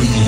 Dream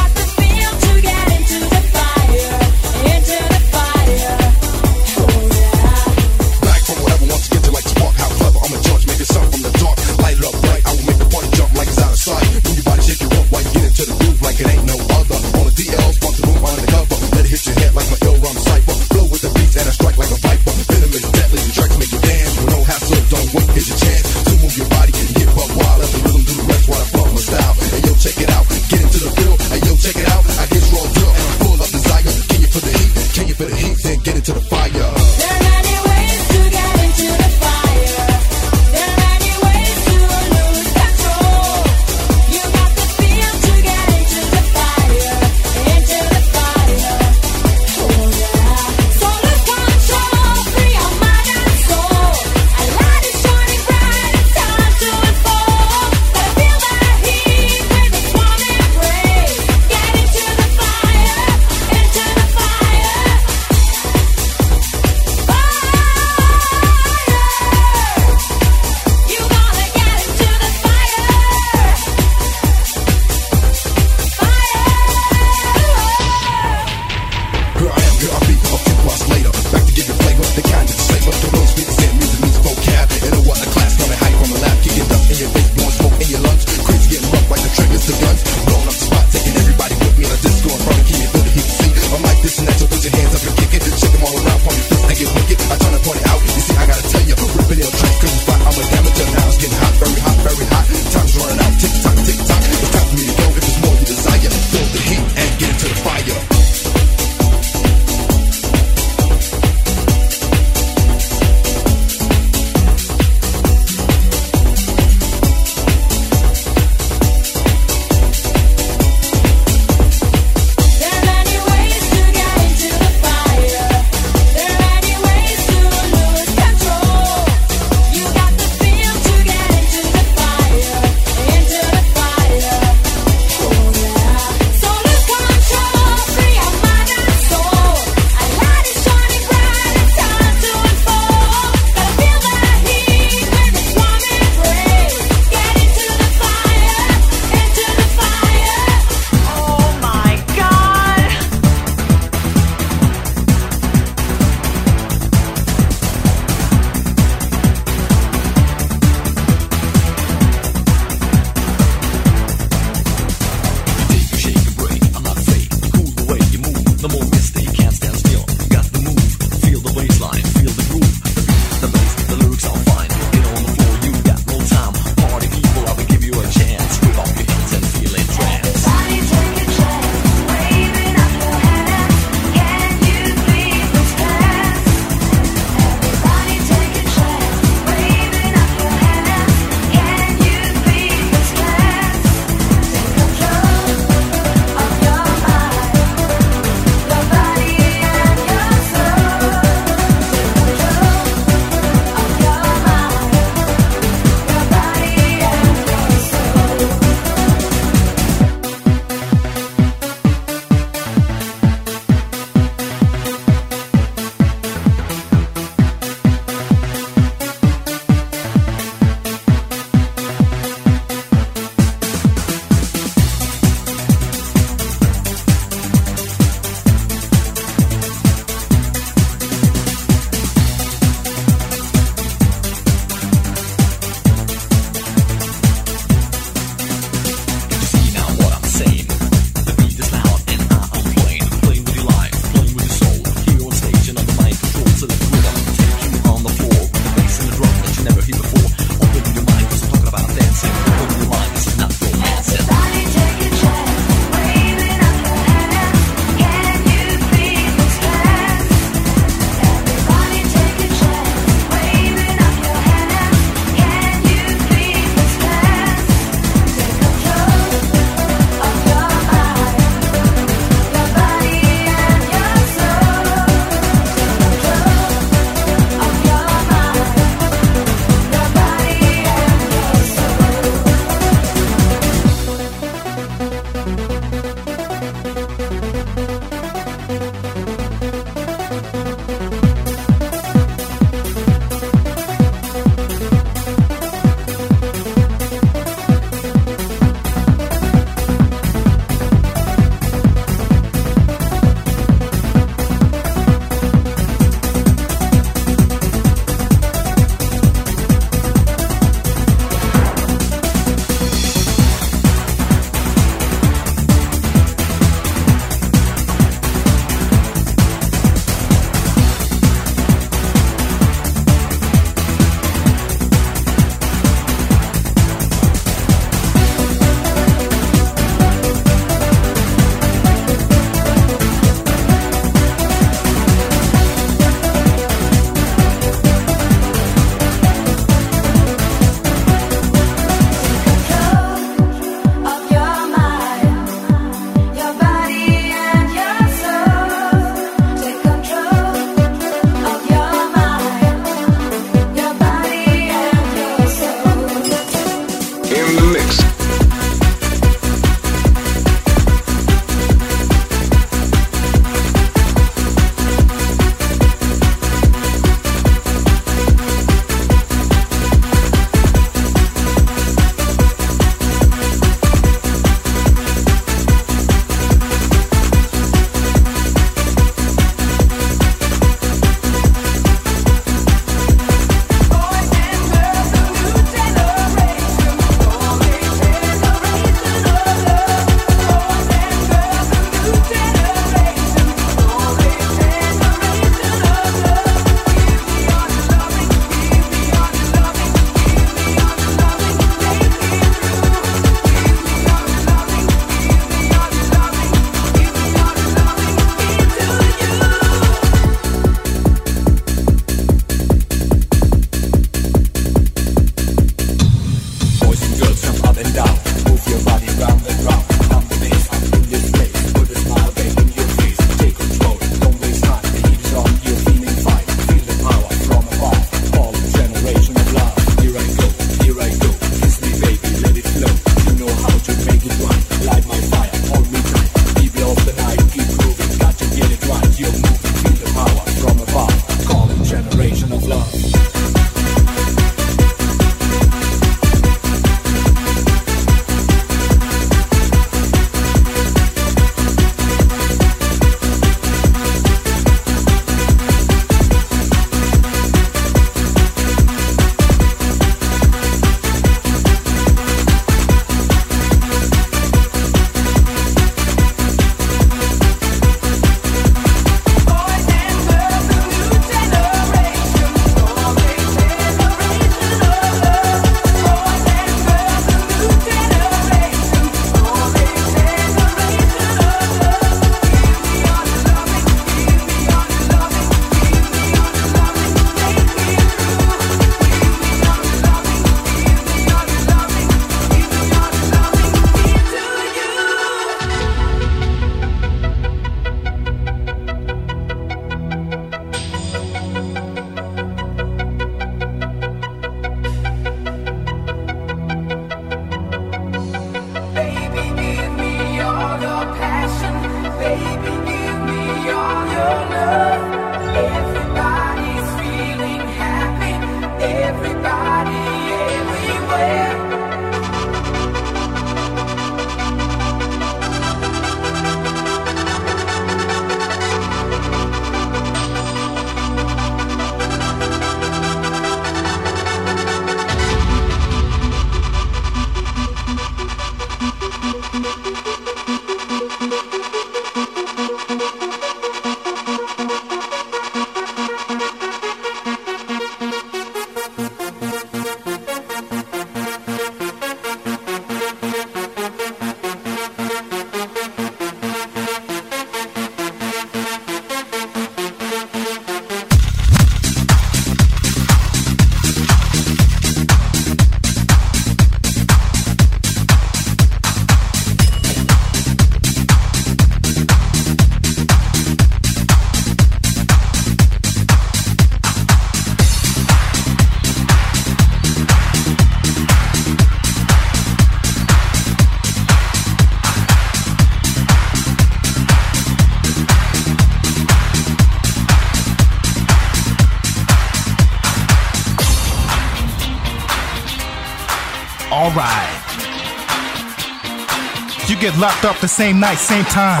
Locked up the same night, same time.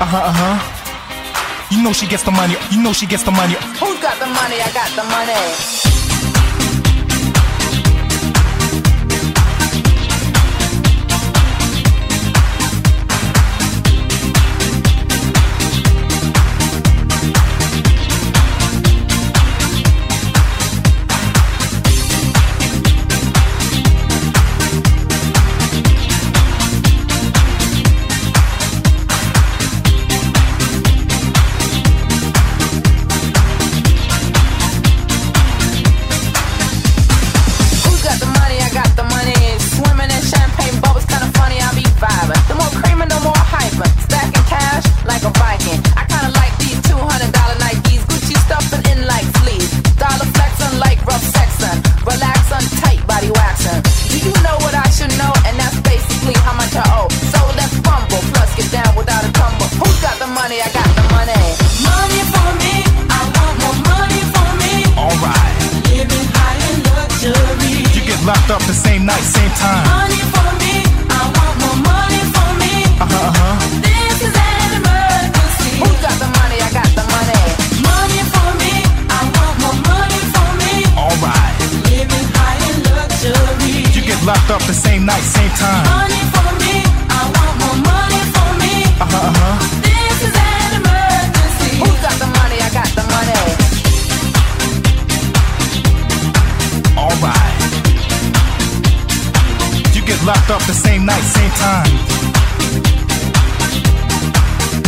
Uh huh, uh huh. You know she gets the money. You know she gets the money. Who's got the money? I got the money.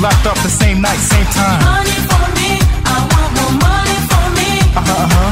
Locked up the same night, same time. Money for me, I want more money for me. Uh-huh, uh-huh.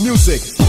music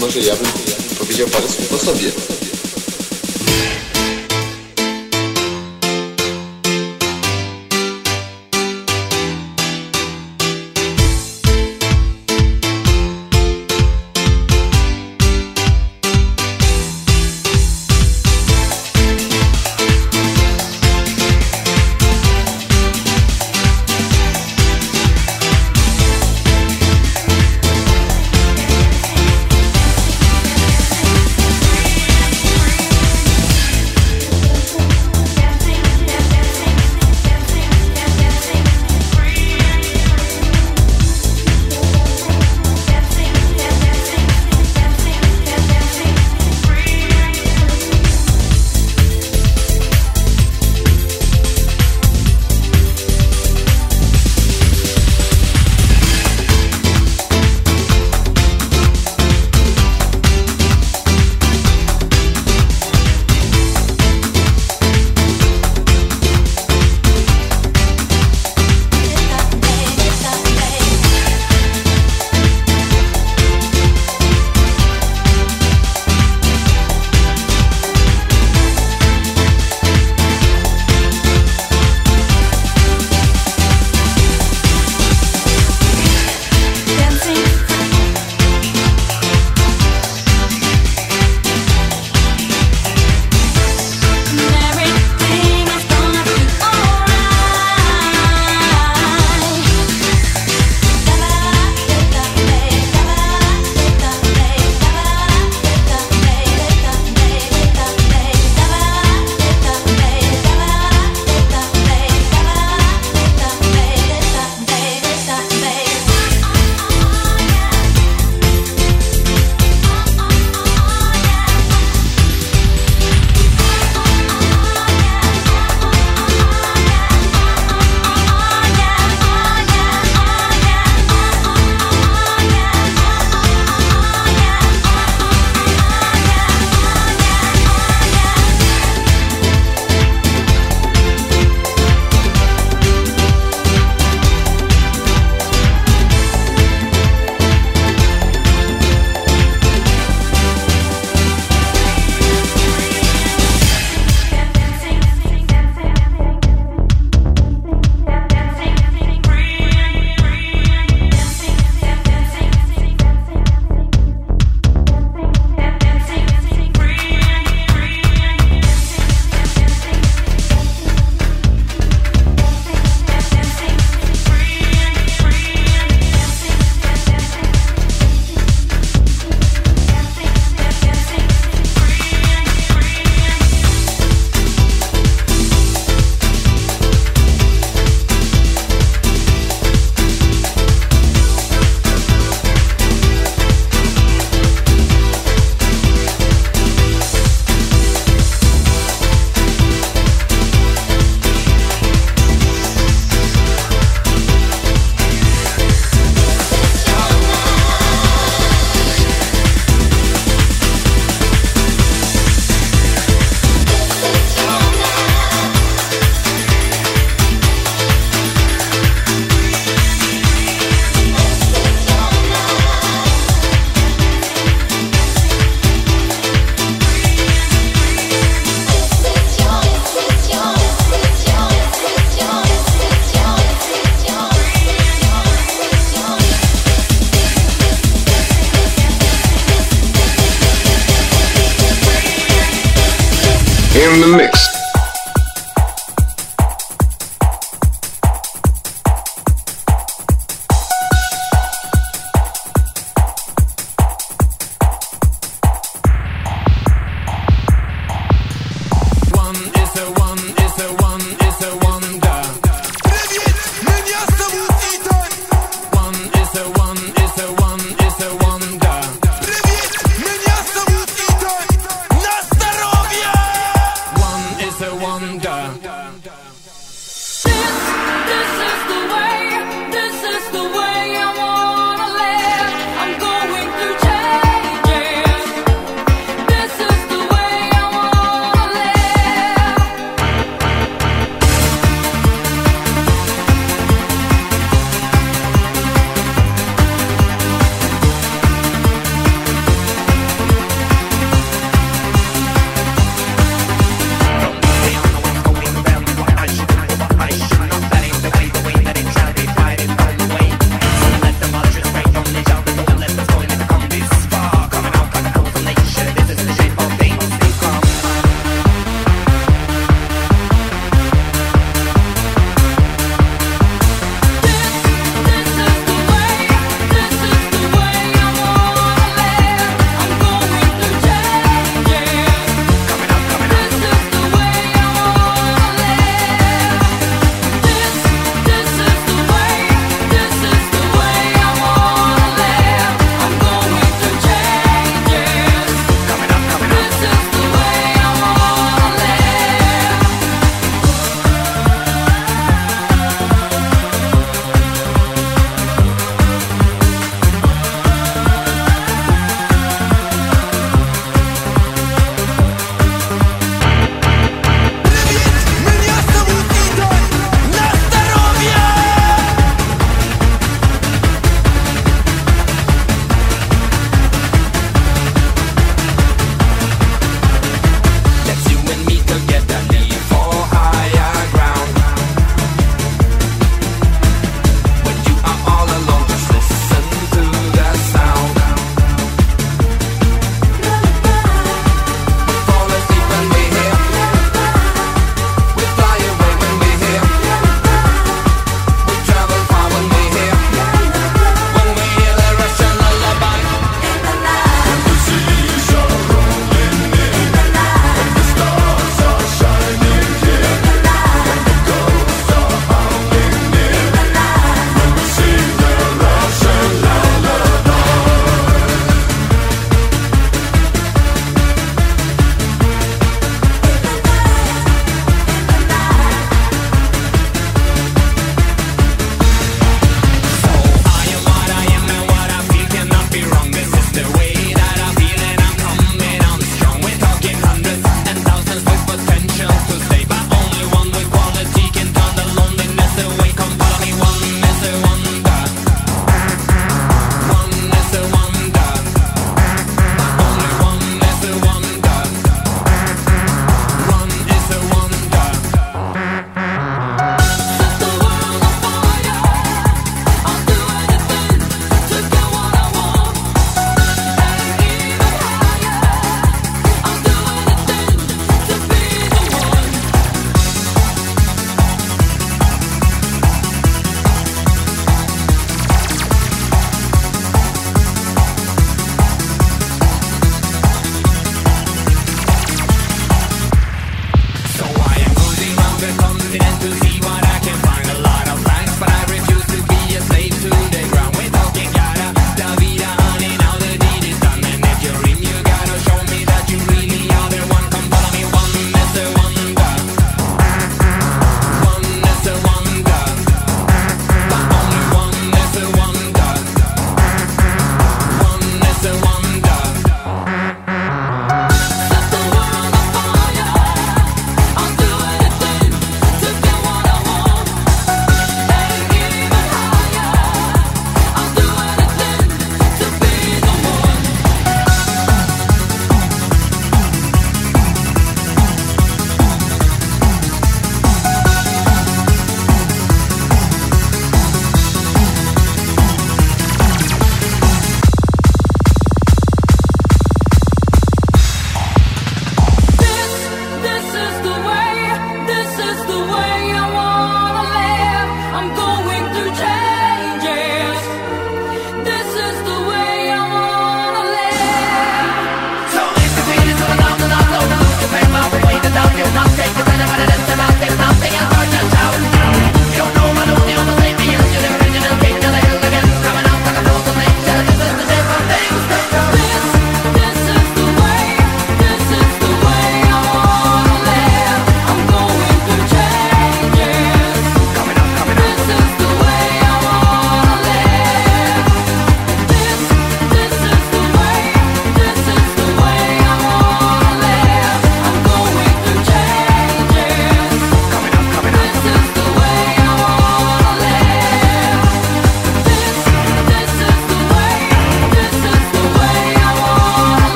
może ja bym powiedział parę słów o sobie.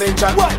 ninja. What?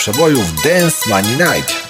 przebojów Dance Money Night.